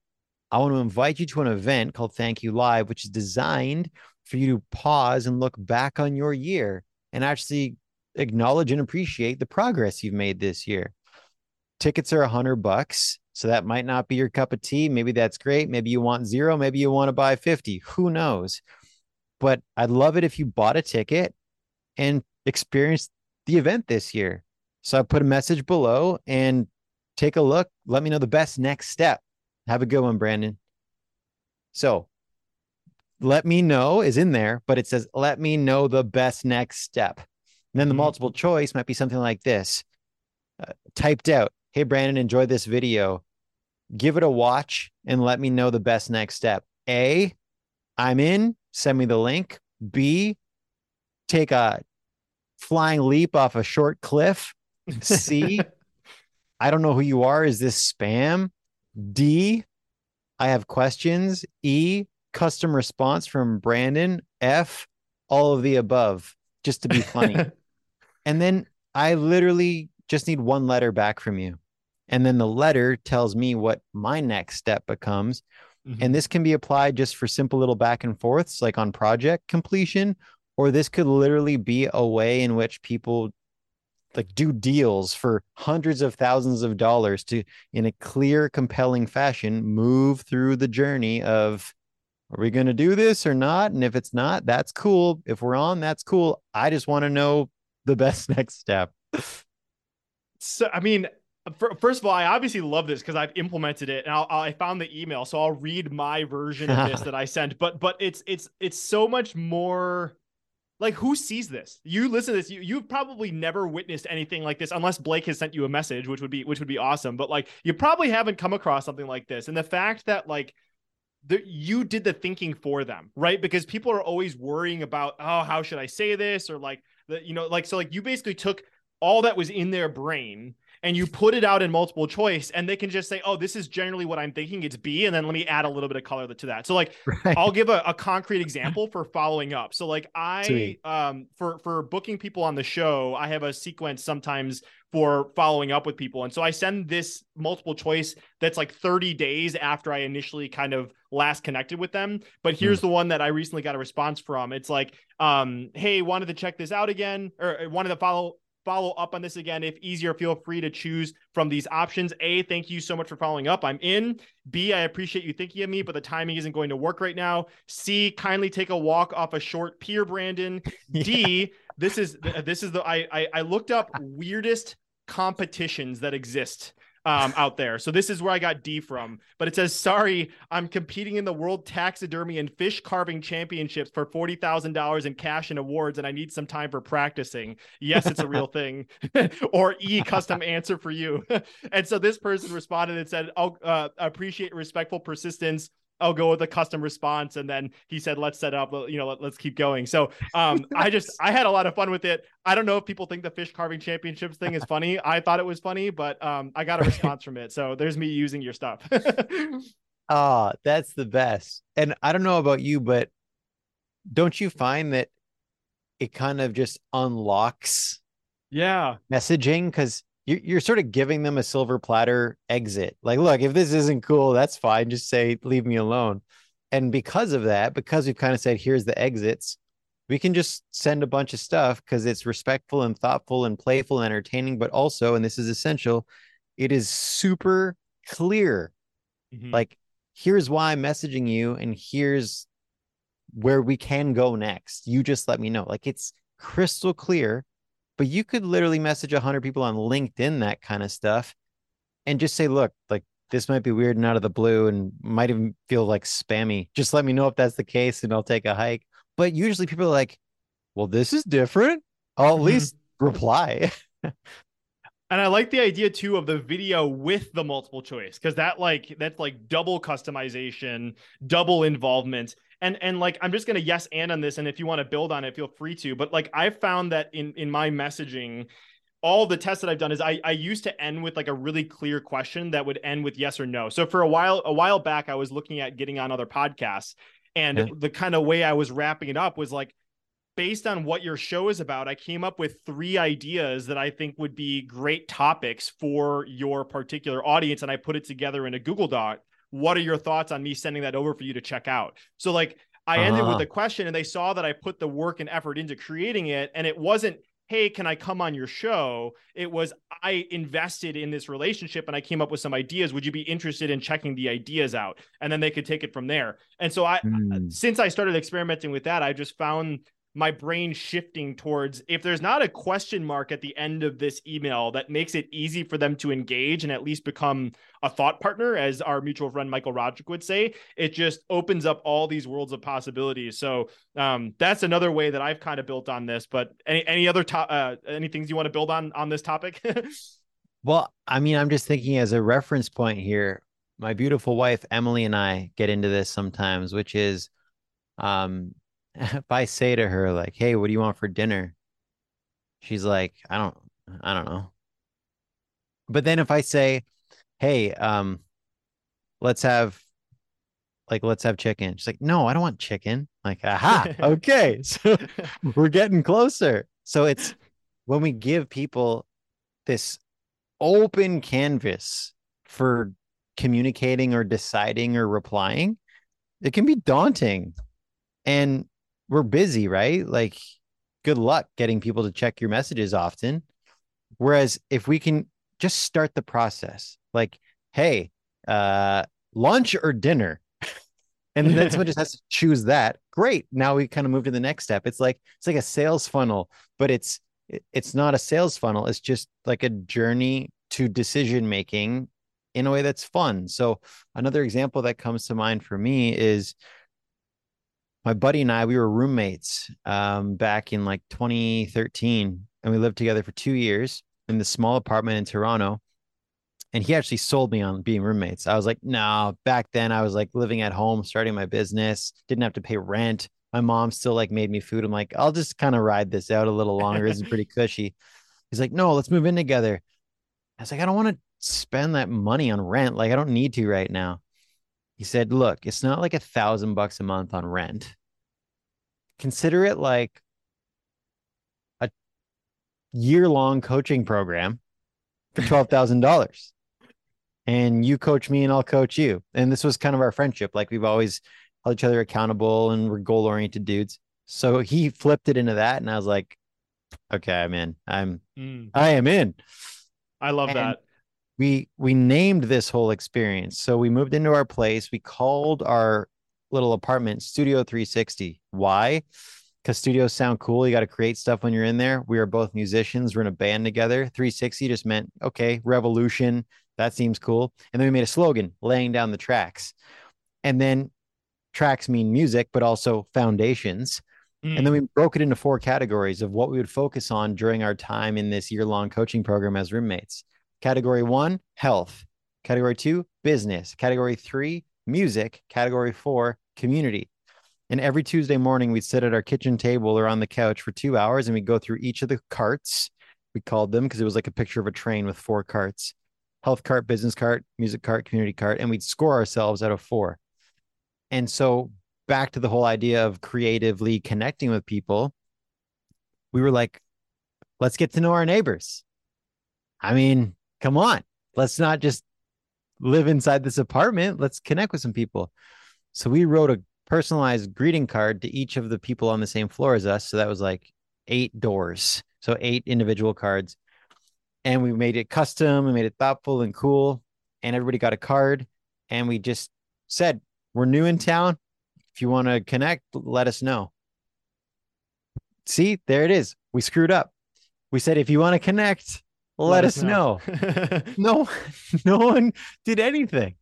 I want to invite you to an event called Thank U Live which is designed for you to pause and look back on your year and actually acknowledge and appreciate the progress you've made this year. Tickets are a hundred bucks. So that might not be your cup of tea. Maybe that's great. Maybe you want zero. Maybe you want to buy 50. Who knows? But I'd love it if you bought a ticket and experienced the event this year. So I put a message below and take a look. Let me know the best next step. Have a good one, Brandon. So let me know is in there, but it says, let me know the best next step. And then the mm-hmm. multiple choice might be something like this uh, typed out Hey, Brandon, enjoy this video. Give it a watch and let me know the best next step. A, I'm in, send me the link. B, take a flying leap off a short cliff. C, <laughs> I don't know who you are. Is this spam? D, I have questions. E, custom response from Brandon. F, all of the above, just to be funny. <laughs> And then I literally just need one letter back from you. And then the letter tells me what my next step becomes. Mm-hmm. And this can be applied just for simple little back and forths, like on project completion, or this could literally be a way in which people like do deals for hundreds of thousands of dollars to in a clear compelling fashion move through the journey of are we going to do this or not and if it's not that's cool if we're on that's cool i just want to know <laughs> the best next step. So i mean first of all i obviously love this because i've implemented it and I'll, i found the email so i'll read my version of this <laughs> that i sent but but it's it's it's so much more like who sees this? You listen to this you, you've probably never witnessed anything like this unless blake has sent you a message which would be which would be awesome but like you probably haven't come across something like this and the fact that like that you did the thinking for them right? Because people are always worrying about oh how should i say this? or like the you know like so like you basically took all that was in their brain and you put it out in multiple choice and they can just say oh this is generally what i'm thinking it's b and then let me add a little bit of color to that so like <laughs> right. i'll give a, a, concrete example for following up so like i Sweet. um for for booking people on the show i have a sequence sometimes for following up with people and so i send this multiple choice that's like 30 days after i initially kind of last connected with them but here's mm. the one that i recently got a response from it's like um hey wanted to check this out again or wanted to follow follow up on this again. If easier, feel free to choose from these options. A, thank you so much for following up. I'm in. B, I appreciate you thinking of me, but the timing isn't going to work right now. C, kindly take a walk off a short pier, Brandon. D, <laughs> this is this is the I, I I looked up weirdest competitions that exist um, out there. So this is where I got D from. But it says, sorry, I'm competing in the World Taxidermy and Fish Carving Championships for $40,000 in cash and awards, and I need some time for practicing. Yes, it's a real <laughs> thing. <laughs> or E, custom answer for you. <laughs> and so this person responded and said, I'll uh, appreciate respectful persistence I'll go with a custom response. And then he said, let's set up, you know, let, us keep going. So um, <laughs> I just, I had a lot of fun with it. I don't know if people think the fish carving championships thing is funny. I thought it was funny, but um, I got a response from it. So there's me using your stuff. oh, <laughs> that's the best. And I don't know about you, but don't you find that it kind of just unlocks yeah messaging because you're sort of giving them a silver platter exit. Like, look, if this isn't cool, that's fine. Just say, leave me alone. And because of that, because we've kind of said, here's the exits, we can just send a bunch of stuff because it's respectful and thoughtful and playful and entertaining, but also, and this is essential, it is super clear. Mm-hmm. Like, here's why I'm messaging you, and here's where we can go next. You just let me know. Like, it's crystal clear but you could literally message 100 people on linkedin that kind of stuff and just say look like this might be weird and out of the blue and might even feel like spammy. Just let me know if that's the case and i'll take a hike. But usually people are like well this is different. I'll at mm-hmm. least reply. <laughs> And I like the idea too of the video with the multiple choice because that like that's like double customization, double involvement and and like i'm just gonna yes and on this and if you want to build on it feel free to but like i've found that in in my messaging all the tests that I've done is I, I used to end with like a really clear question that would end with yes or no. So for a while, a while back, I was looking at getting on other podcasts, and yeah. the kind of way I was wrapping it up was like, based on what your show is about, I came up with three ideas that I think would be great topics for your particular audience, and I put it together in a Google Doc what are your thoughts on me sending that over for you to check out? So like I ended uh-huh. with a question and they saw that I put the work and effort into creating it and it wasn't hey can I come on your show? It was I invested in this relationship and I came up with some ideas. Would you be interested in checking the ideas out? And then they could take it from there. And so I mm. since I started experimenting with that, I just found my brain shifting towards if there's not a question mark at the end of this email that makes it easy for them to engage and at least become a thought partner, as our mutual friend Michael Roderick would say, it just opens up all these worlds of possibilities. So um, that's another way that I've kind of built on this. But any any other top uh, any things you want to build on on this topic? <laughs> well, I mean, I'm just thinking as a reference point here. My beautiful wife Emily and I get into this sometimes, which is um <laughs> if I say to her like, "Hey, what do you want for dinner?" She's like, "I don't I don't know." But then if I say, "Hey, um let's have like let's have chicken." She's like, "No, I don't want chicken." Like, "Aha. <laughs> okay. So <laughs> we're getting closer." So it's when we give people this open canvas for communicating or deciding or replying, it can be daunting. And we're busy, right? Like, good luck getting people to check your messages often. Whereas if we can just start the process, like, hey, uh, lunch or dinner, <laughs> and then someone just has to choose that. Great. Now we kind of move to the next step. It's like it's like a sales funnel, but it's it's not a sales funnel. It's just like a journey to decision making in a way that's fun. So another example that comes to mind for me is my buddy and I, we were roommates um, back in like 2013, and we lived together for two years in this small apartment in Toronto. And he actually sold me on being roommates. I was like, no, back then I was like living at home, starting my business, didn't have to pay rent. My mom still like made me food. I'm like, I'll just kind of ride this out a little longer. This is pretty <laughs> cushy. He's like, no, let's move in together. I was like, I don't want to spend that money on rent. Like, I don't need to right now. He said, look, it's not like a thousand bucks a month on rent. Consider it like a year long coaching program for <laughs> $12,000. and you coach me and I'll coach you. And this was kind of our friendship. Like, we've always held each other accountable and we're goal oriented dudes. So he flipped it into that. And I was like, okay, I'm in. I'm, mm. I am in. I love and that. We we named this whole experience. So we moved into our place. We called our little apartment Studio 360. Why? Because studios sound cool. You got to create stuff when you're in there. We are both musicians. We're in a band together. 360 just meant okay, revolution. That seems cool. And then we made a slogan, laying down the tracks. And then tracks mean music, but also foundations. Mm. And then we broke it into four categories of what we would focus on during our time in this year long coaching program as roommates. Category one, health. Category two, business. Category three, music. Category four, community. And every Tuesday morning, we'd sit at our kitchen table or on the couch for two hours and we'd go through each of the carts. We called them because it was like a picture of a train with four carts health cart, business cart, music cart, community cart. And we'd score ourselves out of four. And so back to the whole idea of creatively connecting with people, we were like, let's get to know our neighbors. I mean, come on, let's not just live inside this apartment. Let's connect with some people. So we wrote a personalized greeting card to each of the people on the same floor as us. So that was like eight doors. So eight individual cards. And we made it custom, we made it thoughtful and cool. And everybody got a card. And we just said, We're new in town. If you want to connect, let us know. See, there it is. We screwed up. We said, if you want to connect, let, let us, know. know. <laughs> no, <laughs> no one did anything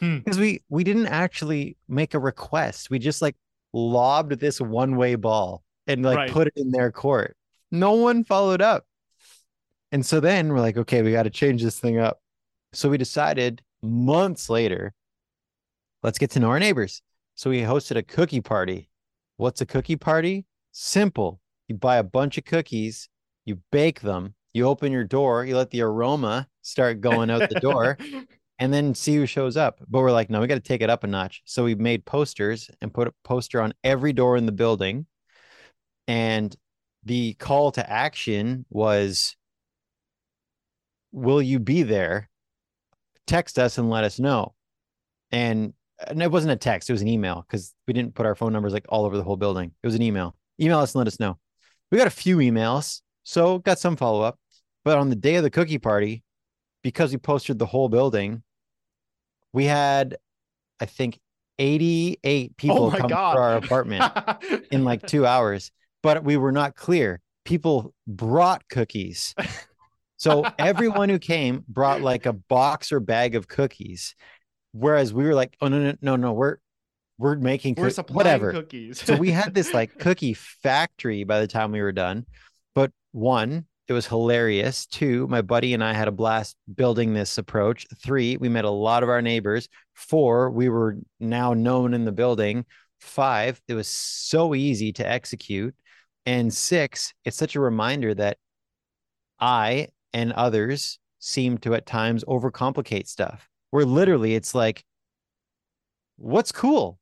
because hmm. we we didn't actually make a request. We just like lobbed this one way ball and like right. put it in their court. No one followed up. And so then we're like, okay, we got to change this thing up. So we decided months later, let's get to know our neighbors. So we hosted a cookie party. What's a cookie party? Simple. You buy a bunch of cookies, you bake them, you open your door, you let the aroma start going out the door, <laughs> and then see who shows up. But we're like, no, we got to take it up a notch. So we made posters and put a poster on every door in the building. And the call to action was Will you be there? Text us and let us know. And and it wasn't a text, it was an email because we didn't put our phone numbers like all over the whole building. It was an email. Email us and let us know. We got a few emails, so got some follow up. But on the day of the cookie party, because we posted the whole building, we had, I think, 88 people oh come God. to our apartment <laughs> in like two hours. But we were not clear. People brought cookies. So everyone who came brought like a box or bag of cookies. Whereas we were like, oh no, no, no, no, we're we're making we're supplying whatever cookies. so we had this <laughs> like cookie factory by the time we were done. But one, it was hilarious. Two, my buddy and I had a blast building this approach. Three, we met a lot of our neighbors. Four, we were now known in the building. Five, it was so easy to execute. And six, it's such a reminder that I and others seem to at times overcomplicate stuff where literally it's like, what's cool?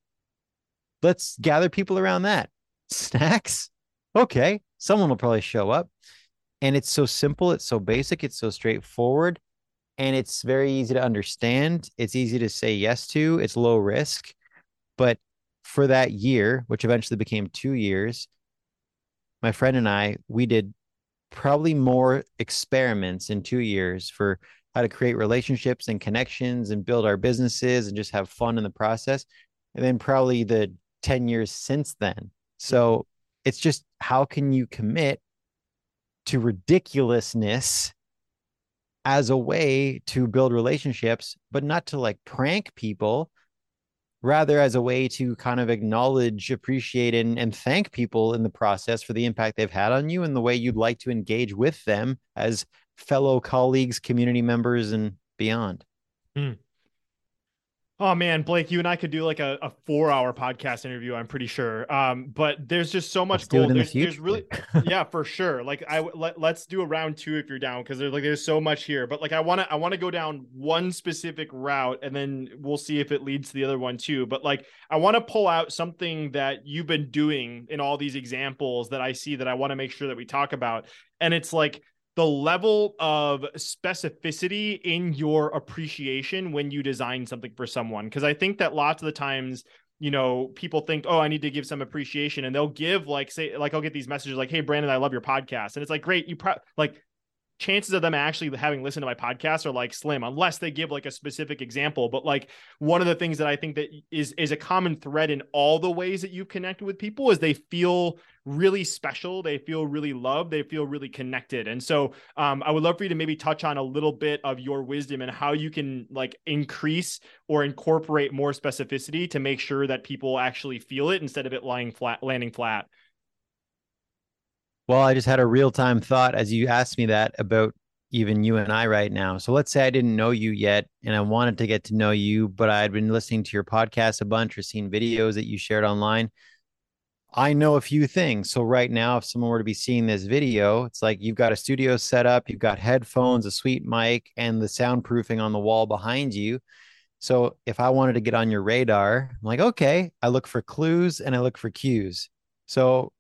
Let's gather people around that. Snacks? Okay. Someone will probably show up. And it's so simple. It's so basic. It's so straightforward. And it's very easy to understand. It's easy to say yes to. It's low risk. But for that year, which eventually became two years, my friend and I, we did probably more experiments in two years for how to create relationships and connections and build our businesses and just have fun in the process. And then probably the 10 years since then. Mm-hmm. So it's just how can you commit to ridiculousness as a way to build relationships, but not to like prank people, rather as a way to kind of acknowledge, appreciate, and, and thank people in the process for the impact they've had on you and the way you'd like to engage with them as fellow colleagues, community members, and beyond. Mm. Oh man, Blake, you and I could do like a, a four hour podcast interview. I'm pretty sure. Um, but there's just so much gold. There's, the there's, really, <laughs> yeah, for sure. Like I let, let's do a round two if you're down because there's like there's so much here. But like I want to I want to go down one specific route and then we'll see if it leads to the other one too. But like I want to pull out something that you've been doing in all these examples that I see that I want to make sure that we talk about. And it's like the level of specificity in your appreciation when you design something for someone. Because i think that lots of the times you know people think oh i need to give some appreciation and they'll give like say like i'll get these messages like hey brandon i love your podcast and it's like great you pro- like chances of them actually having listened to my podcast are like slim unless they give like a specific example. But like one of the things that i think that is is a common thread in all the ways that you've connected with people is they feel really special. They feel really loved. They feel really connected. And so um, i would love for you to maybe touch on a little bit of your wisdom and how you can like increase or incorporate more specificity to make sure that people actually feel it instead of it lying flat landing flat well, I just had a real time thought as you asked me that about even you and I right now. So let's say I didn't know you yet and I wanted to get to know you, but I had been listening to your podcast a bunch or seen videos that you shared online. I know a few things. So right now, if someone were to be seeing this video, it's like you've got a studio set up, you've got headphones, a sweet mic, and the soundproofing on the wall behind you. So if I wanted to get on your radar, I'm like, okay, I look for clues and I look for cues. So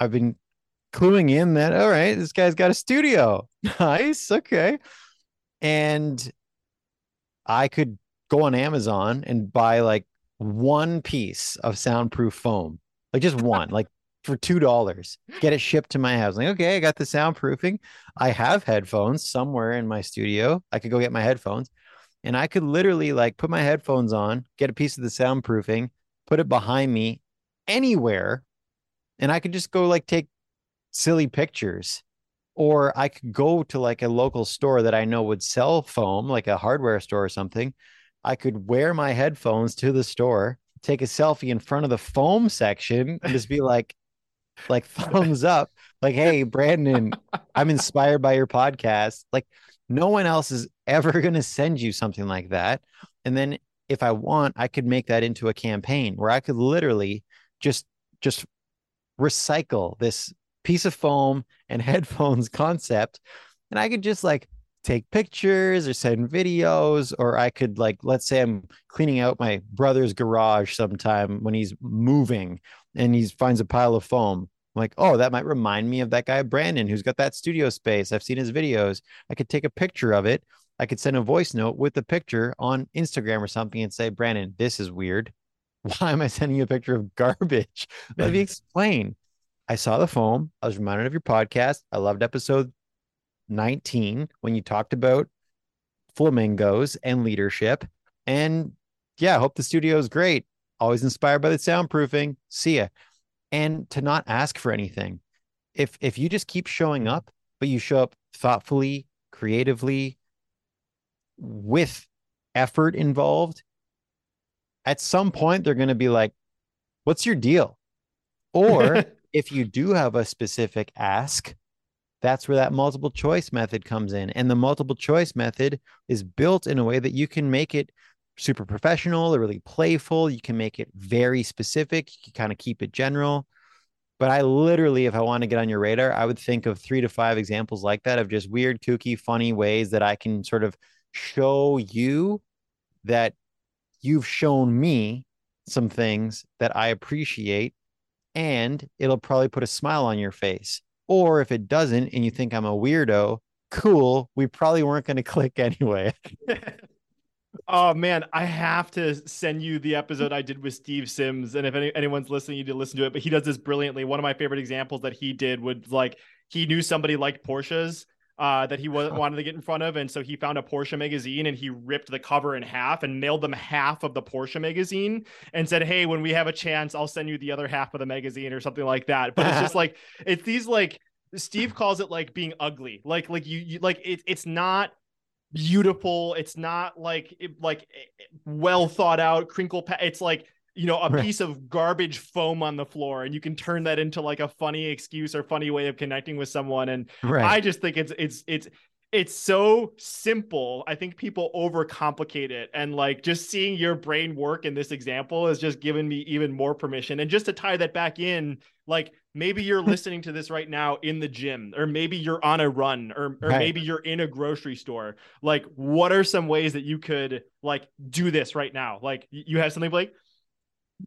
I've been cluing in that all right, this guy's got a studio. <laughs> Nice. Okay. And I could go on Amazon and buy like one piece of soundproof foam. Like just <laughs> one, like for two dollars. Get it shipped to my house. Like, okay, I got the soundproofing. I have headphones somewhere in my studio. I could go get my headphones. And I could literally like put my headphones on, get a piece of the soundproofing, put it behind me anywhere, and I could just go like take silly pictures or I could go to like a local store that I know would sell foam, like a hardware store or something. I could wear my headphones to the store, take a selfie in front of the foam section, and just be like, <laughs> like thumbs up, like, hey, Brandon, I'm inspired by your podcast. Like, no one else is ever <laughs> going to send you something like that. And then if I want, I could make that into a campaign where I could literally just just recycle this piece of foam and <laughs> headphones concept. And i could just like take pictures or send videos or i could like let's say i'm cleaning out my brother's garage sometime when he's moving and he finds a pile of foam. I'm like oh that might remind me of that guy brandon who's got that studio space. I've seen his videos. I could take a picture of it. I could send a voice note with the picture on instagram or something and say brandon this is weird. <laughs> Why am i sending you a picture of garbage? Let me <laughs> explain I saw the foam. I was reminded of your podcast. I loved episode 19 when you talked about flamingos and leadership. And yeah, hope the studio is great. Always inspired by the soundproofing. See ya. And to not ask for anything. If if you just keep showing up, but you show up thoughtfully, creatively, with effort involved, at some point they're going to be like, "What's your deal?" Or <laughs> if you do have a specific ask, that's where that multiple choice method comes in. And the multiple choice method is built in a way that you can make it super professional or really playful. You can make it very specific. You can kind of keep it general. But I literally, if I want to get on your radar, I would think of three to five examples like that of just weird, kooky, funny ways that I can sort of show you that you've shown me some things that I appreciate and it'll probably put a smile on your face. Or if it doesn't and you think I'm a weirdo, cool. We probably weren't going <laughs> to click anyway. <laughs> oh man, I have to send you the episode I did with Steve Sims. And if any, anyone's listening, you need to listen to it. But he does this brilliantly. One of my favorite examples that he did would like he knew somebody liked Porsches uh, that he was, wanted to get in front of. And so he found a Porsche magazine and he ripped the cover in half and mailed them half of the Porsche magazine and said, Hey, when we have a chance, I'll send you the other half of the magazine or something like that. But it's just <laughs> like, it's these like, Steve calls it like being ugly. Like, like you, you like it, it's not beautiful. It's not like, like well thought out crinkle. Pa- it's like, you know, a right. piece of garbage foam on the floor and you can turn that into like a funny excuse or funny way of connecting with someone. And right. I just think it's, it's, it's, it's so simple. I think people overcomplicate it. And like just seeing your brain work in this example has just given me even more permission. And just to tie that back in, like maybe you're <laughs> listening to this right now in the gym, or maybe you're on a run, or, or right. maybe you're in a grocery store. Like, what are some ways that you could like do this right now? Like, you have something, Blake?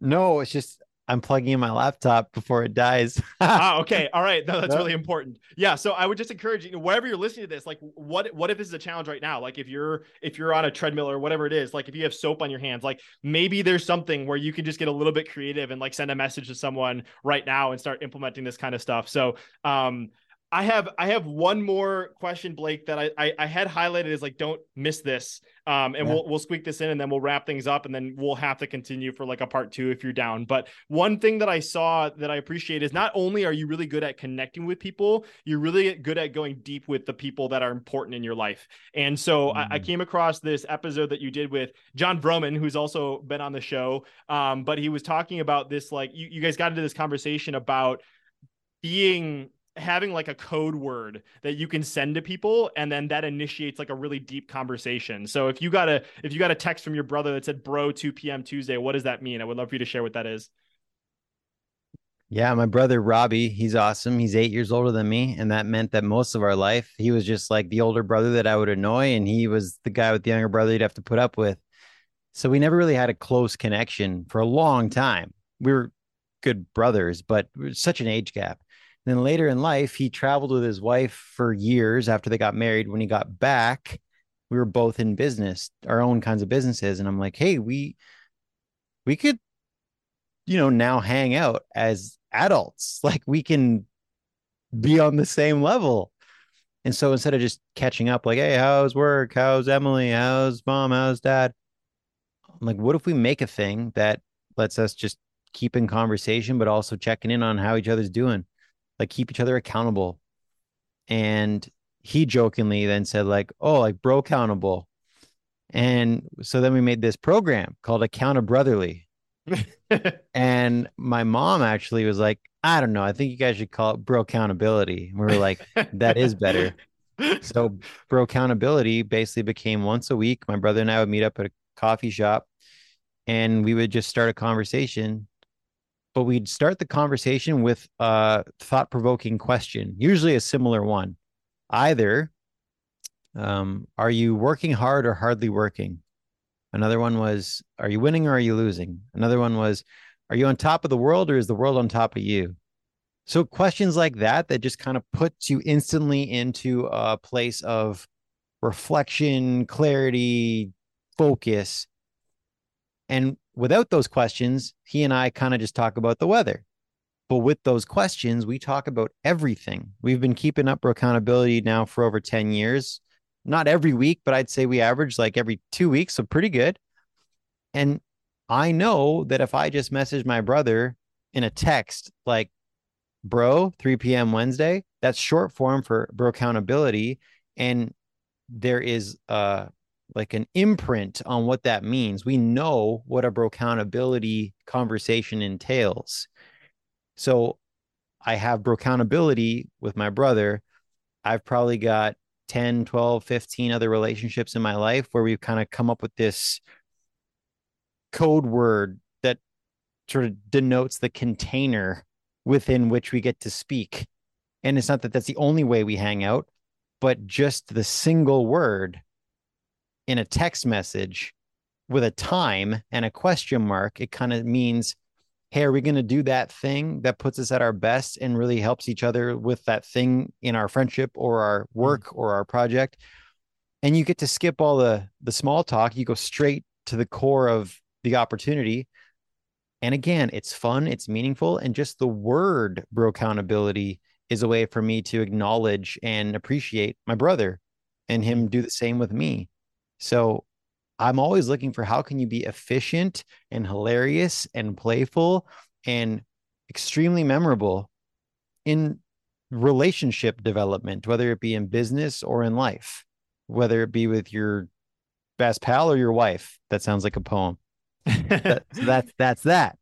No, it's just I'm plugging in my laptop before it dies. <laughs> ah, okay. All right. No, that's really important. Yeah. So I would just encourage you, wherever you're listening to this, like what what if this is a challenge right now? Like if you're if you're on a treadmill or whatever it is, like if you have soap on your hands, like maybe there's something where you can just get a little bit creative and like send a message to someone right now and start implementing this kind of stuff. So um I have I have one more question, Blake, that I I, I had highlighted is like don't miss this. Um, and yeah. we'll we'll squeak this in and then we'll wrap things up and then we'll have to continue for like a part two if you're down. But one thing that I saw that I appreciate is not only are you really good at connecting with people, you're really good at going deep with the people that are important in your life. And so mm-hmm. I, I, mm. came across this episode that you did with Jon Vroman, who's also been on the show. Um, but he was talking about this like you, you guys got into this conversation about being having like a code word that you can send to people and then that initiates like a really deep conversation. So if you got a if you got a text from your brother that said bro 2 p.m tuesday what does that mean? I would love for you to share what that is. Yeah my brother robbie he's awesome. He's eight years older than me and that meant that most of our life he was just like the older brother that i would annoy and he was the guy with the younger brother you'd have to put up with. So we never really had a close connection for a long time. We were good brothers but such an age gap then later in life, he traveled with his wife for years after they got married. When he got back, we were both in business, our own kinds of businesses. And I'm like, hey, we we could, you know, now hang out as adults. <laughs> Like we can be on the same level. And so instead of just catching up, like, hey, how's work? How's Emily? How's mom? How's dad? I'm like, what if we make a thing that lets us just keep in conversation, but also checking in on how each other's doing? Like keep each other accountable. And he jokingly then said, like, oh, like bro accountable. And so then we made this program called Account Brotherly. <laughs> and my mom actually was like, I don't know. I think you guys should call it bro accountability. And we were like, that is better. <laughs> so bro accountability basically became once a week. My brother and I would meet up at a coffee shop and we would just start a conversation but we'd start the conversation with a thought provoking question, usually a similar one. Either, um, are you working hard or hardly working? Another one was, are you winning or are you losing? Another one was, are you on top of the world or is the world on top of you? So questions like that that just kind of puts you instantly into a place of reflection, clarity, focus. And without those questions, he and I kind of just talk about the weather. But with those questions, we talk about everything. We've been keeping up accountability now for over 10 years. Not every week, but I'd say we average like every two weeks. So pretty good. And I know that if I just message my brother in a text like, bro, 3 p.m. Wednesday, that's short form for bro accountability. And there is uh like an imprint on what that means. We know what a bro accountability conversation entails. So I have bro accountability with my brother. I've probably got 10, 12, 15 other relationships in my life where we've kind of come up with this code word that sort of denotes the container within which we get to speak. And it's not that that's the only way we hang out, but just the single word in a text message with a time and a question mark, it kind of means, hey, are we going to do that thing that puts us at our best and really helps each other with that thing in our friendship or our mm-hmm. work or our project? And you get to skip all the the small talk. You go straight to the core of the opportunity. And again, it's fun, it's meaningful, and just the word bro accountability is a way for me to acknowledge and appreciate my brother and him do the same with me. So I'm always looking for how can you be efficient and hilarious and playful and extremely memorable in relationship development, whether it be in business or in life, whether it be with your best pal or your wife. That sounds like a poem. <laughs> that, so that's that's that.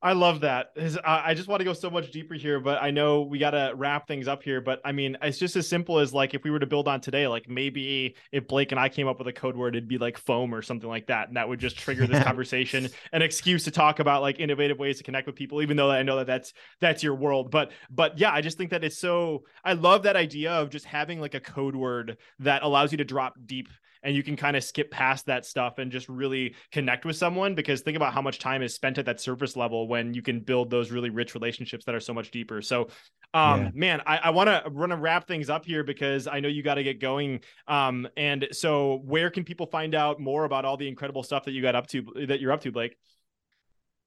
I love that. I just want to go so much deeper here, but I know we got to wrap things up here. But I mean, it's just as simple as like if we were to build on today, like maybe if Blake and I came up with a code word, it'd be like foam or something like that. And that would just trigger this <laughs> conversation, an excuse to talk about like innovative ways to connect with people, even though I know that that's, that's your world. But, but yeah, I just think that it's so, I love that idea of just having like a code word that allows you to drop deep and you can kind of skip past that stuff and just really connect with someone because think about how much time is spent at that surface level when you can build those really rich relationships that are so much deeper. So um yeah. man i, I want to want to wrap things up here because i know you got to get going. Um and so where can people find out more about all the incredible stuff that you got up to that you're up to blake?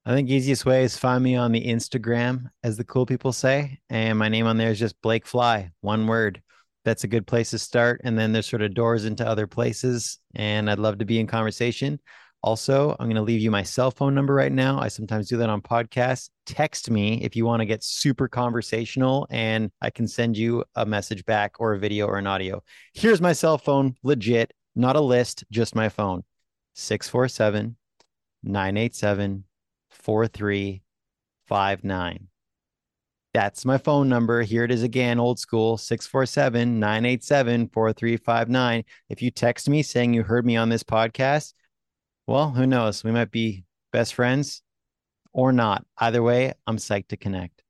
I think easiest way is find me on the Instagram, as the cool people say, and my name on there is just Blake Fly, one word that's a good place to start. And then there's sort of doors into other places. And I'd love to be in conversation. Also, I'm going to leave you my cell phone number right now. I sometimes do that on podcasts. Text me if you want to get super conversational, and I can send you a message back or a video or an audio. Here's my cell phone, legit, not a list, just my phone 647 987 4359. That's my phone number. Here it is again, old school 647 987 4359. If you text me saying you heard me on this podcast, well, who knows? We might be best friends or not. Either way, I'm psyched to connect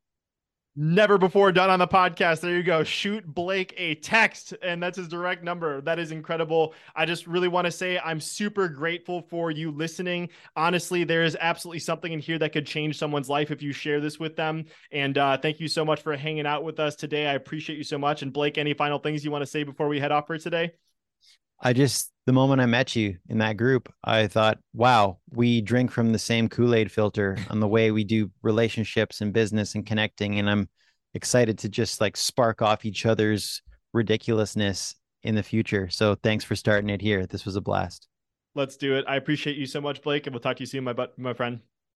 never before done on the podcast. There you go. Shoot Blake a text, and that's his direct number. That is incredible. I just really want to say I'm super grateful for you listening. Honestly, there is absolutely something in here that could change someone's life if you share this with them. And uh, thank you so much for hanging out with us today. I appreciate you so much. And Blake, any final things you want to say before we head off for today? I just, the moment I met you in that group, I thought, wow, we drink from the same Kool Aid filter on the way we do relationships and business and connecting. And I'm excited to just like spark off each other's ridiculousness in the future. So thanks for starting it here. This was a blast. Let's do it. I appreciate you so much, Blake, and we'll talk to you soon, my, but my friend.